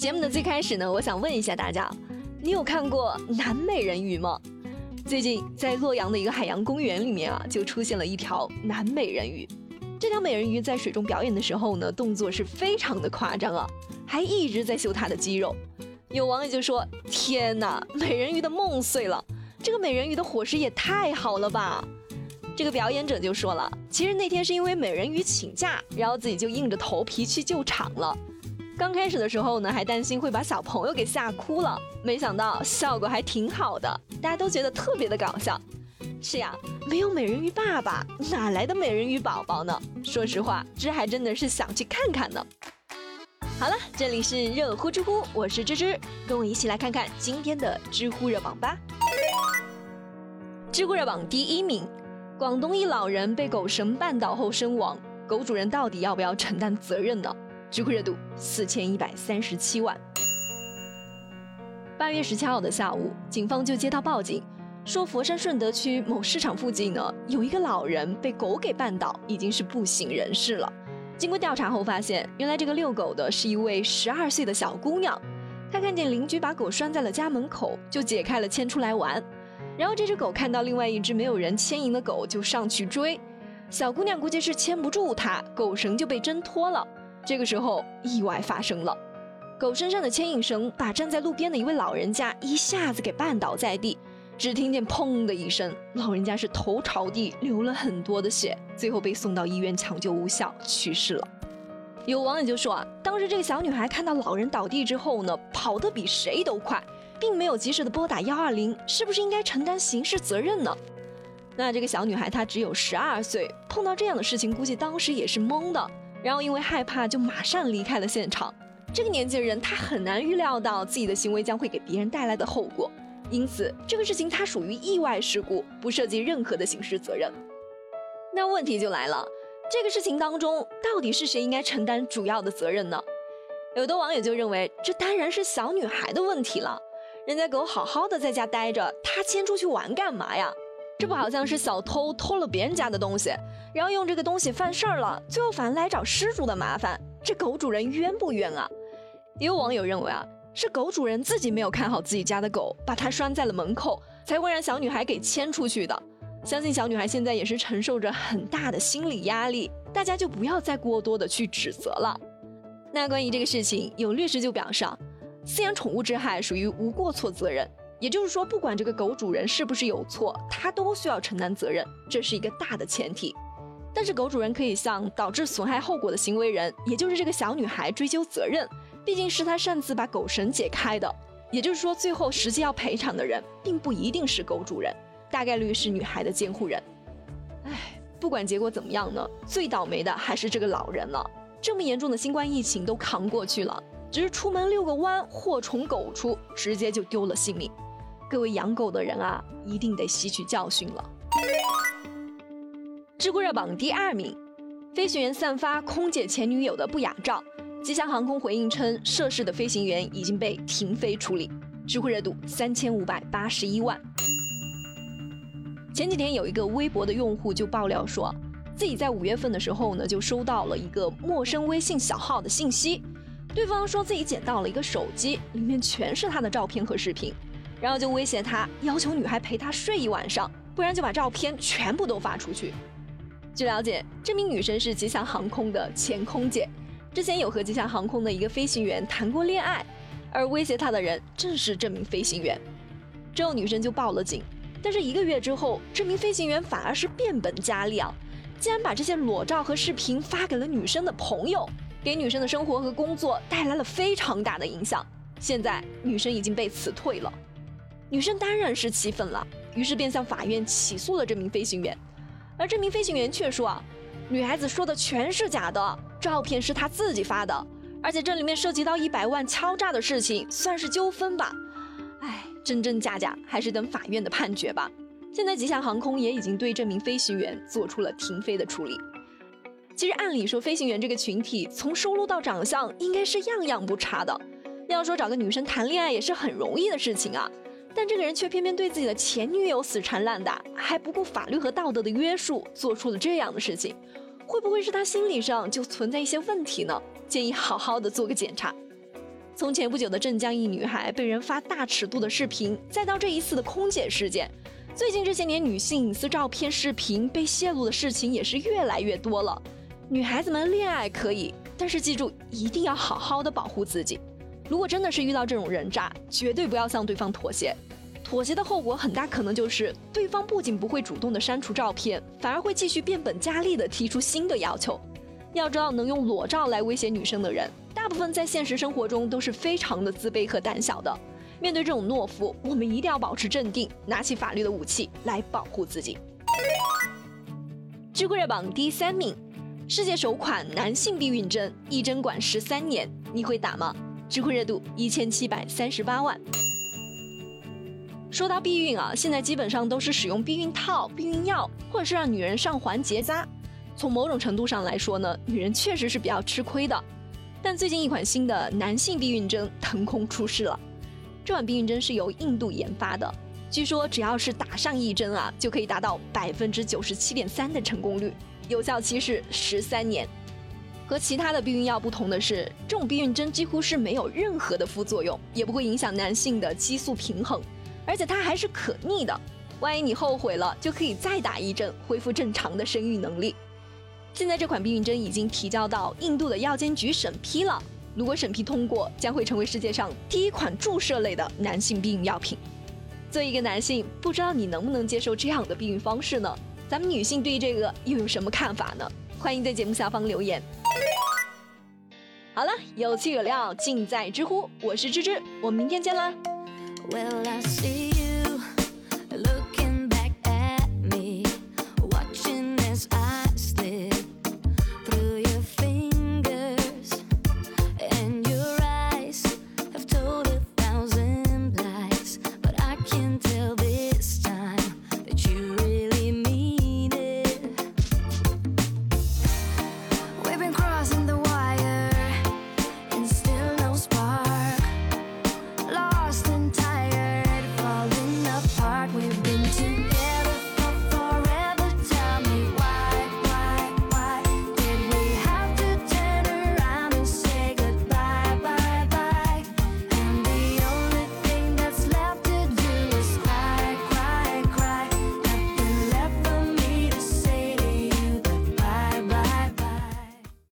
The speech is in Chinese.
节目的最开始呢，我想问一下大家，你有看过南美人鱼吗？最近在洛阳的一个海洋公园里面啊，就出现了一条南美人鱼。这条美人鱼在水中表演的时候呢，动作是非常的夸张啊，还一直在秀她的肌肉。有网友就说：“天哪，美人鱼的梦碎了！这个美人鱼的伙食也太好了吧！”这个表演者就说了：“其实那天是因为美人鱼请假，然后自己就硬着头皮去救场了。刚开始的时候呢，还担心会把小朋友给吓哭了，没想到效果还挺好的，大家都觉得特别的搞笑。是呀，没有美人鱼爸爸，哪来的美人鱼宝宝呢？说实话，这还真的是想去看看呢。”好了，这里是热乎知乎，我是芝芝，跟我一起来看看今天的知乎热榜吧。知乎热榜第一名，广东一老人被狗绳绊倒后身亡，狗主人到底要不要承担责任呢？知乎热度四千一百三十七万。八月十七号的下午，警方就接到报警，说佛山顺德区某市场附近呢，有一个老人被狗给绊倒，已经是不省人事了。经过调查后发现，原来这个遛狗的是一位十二岁的小姑娘。她看见邻居把狗拴在了家门口，就解开了牵出来玩。然后这只狗看到另外一只没有人牵引的狗，就上去追。小姑娘估计是牵不住它，狗绳就被挣脱了。这个时候意外发生了，狗身上的牵引绳把站在路边的一位老人家一下子给绊倒在地。只听见砰的一声，老人家是头朝地，流了很多的血，最后被送到医院抢救无效去世了。有网友就说啊，当时这个小女孩看到老人倒地之后呢，跑得比谁都快，并没有及时的拨打幺二零，是不是应该承担刑事责任呢？那这个小女孩她只有十二岁，碰到这样的事情，估计当时也是懵的，然后因为害怕就马上离开了现场。这个年纪的人，他很难预料到自己的行为将会给别人带来的后果。因此，这个事情它属于意外事故，不涉及任何的刑事责任。那问题就来了，这个事情当中到底是谁应该承担主要的责任呢？有的网友就认为，这当然是小女孩的问题了。人家狗好好的在家待着，她牵出去玩干嘛呀？这不好像是小偷偷了别人家的东西，然后用这个东西犯事儿了，最后反而来找失主的麻烦，这狗主人冤不冤啊？也有网友认为啊。是狗主人自己没有看好自己家的狗，把它拴在了门口，才会让小女孩给牵出去的。相信小女孩现在也是承受着很大的心理压力，大家就不要再过多的去指责了。那关于这个事情，有律师就表示啊，饲养宠物之害属于无过错责任，也就是说，不管这个狗主人是不是有错，他都需要承担责任，这是一个大的前提。但是狗主人可以向导致损害后果的行为人，也就是这个小女孩追究责任。毕竟是他擅自把狗绳解开的，也就是说，最后实际要赔偿的人并不一定是狗主人，大概率是女孩的监护人。唉，不管结果怎么样呢，最倒霉的还是这个老人了。这么严重的新冠疫情都扛过去了，只是出门遛个弯，祸从狗出，直接就丢了性命。各位养狗的人啊，一定得吸取教训了。知乎热榜第二名，飞行员散发空姐前女友的不雅照。吉祥航空回应称，涉事的飞行员已经被停飞处理。知乎热度三千五百八十一万。前几天有一个微博的用户就爆料说，自己在五月份的时候呢，就收到了一个陌生微信小号的信息，对方说自己捡到了一个手机，里面全是他的照片和视频，然后就威胁他，要求女孩陪他睡一晚上，不然就把照片全部都发出去。据了解，这名女生是吉祥航空的前空姐。之前有和吉祥航空的一个飞行员谈过恋爱，而威胁她的人正是这名飞行员。之后女生就报了警，但是一个月之后，这名飞行员反而是变本加厉啊，竟然把这些裸照和视频发给了女生的朋友，给女生的生活和工作带来了非常大的影响。现在女生已经被辞退了，女生当然是气愤了，于是便向法院起诉了这名飞行员，而这名飞行员却说啊，女孩子说的全是假的。照片是他自己发的，而且这里面涉及到一百万敲诈的事情，算是纠纷吧。哎，真真假假，还是等法院的判决吧。现在吉祥航空也已经对这名飞行员做出了停飞的处理。其实按理说，飞行员这个群体从收入到长相应该是样样不差的。要说找个女生谈恋爱也是很容易的事情啊，但这个人却偏偏对自己的前女友死缠烂打，还不顾法律和道德的约束，做出了这样的事情。会不会是他心理上就存在一些问题呢？建议好好的做个检查。从前不久的镇江一女孩被人发大尺度的视频，再到这一次的空姐事件，最近这些年女性隐私照片、视频被泄露的事情也是越来越多了。女孩子们恋爱可以，但是记住一定要好好的保护自己。如果真的是遇到这种人渣，绝对不要向对方妥协。妥协的后果很大可能就是对方不仅不会主动的删除照片，反而会继续变本加厉的提出新的要求。要知道，能用裸照来威胁女生的人，大部分在现实生活中都是非常的自卑和胆小的。面对这种懦夫，我们一定要保持镇定，拿起法律的武器来保护自己。知乎热榜第三名，世界首款男性避孕针，一针管十三年，你会打吗？知乎热度一千七百三十八万。说到避孕啊，现在基本上都是使用避孕套、避孕药，或者是让女人上环结扎。从某种程度上来说呢，女人确实是比较吃亏的。但最近一款新的男性避孕针腾空出世了。这款避孕针是由印度研发的，据说只要是打上一针啊，就可以达到百分之九十七点三的成功率，有效期是十三年。和其他的避孕药不同的是，这种避孕针几乎是没有任何的副作用，也不会影响男性的激素平衡。而且它还是可逆的，万一你后悔了，就可以再打一针，恢复正常的生育能力。现在这款避孕针已经提交到印度的药监局审批了，如果审批通过，将会成为世界上第一款注射类的男性避孕药品。作为一个男性，不知道你能不能接受这样的避孕方式呢？咱们女性对于这个又有什么看法呢？欢迎在节目下方留言。好了，有趣有料尽在知乎，我是芝芝，我们明天见啦。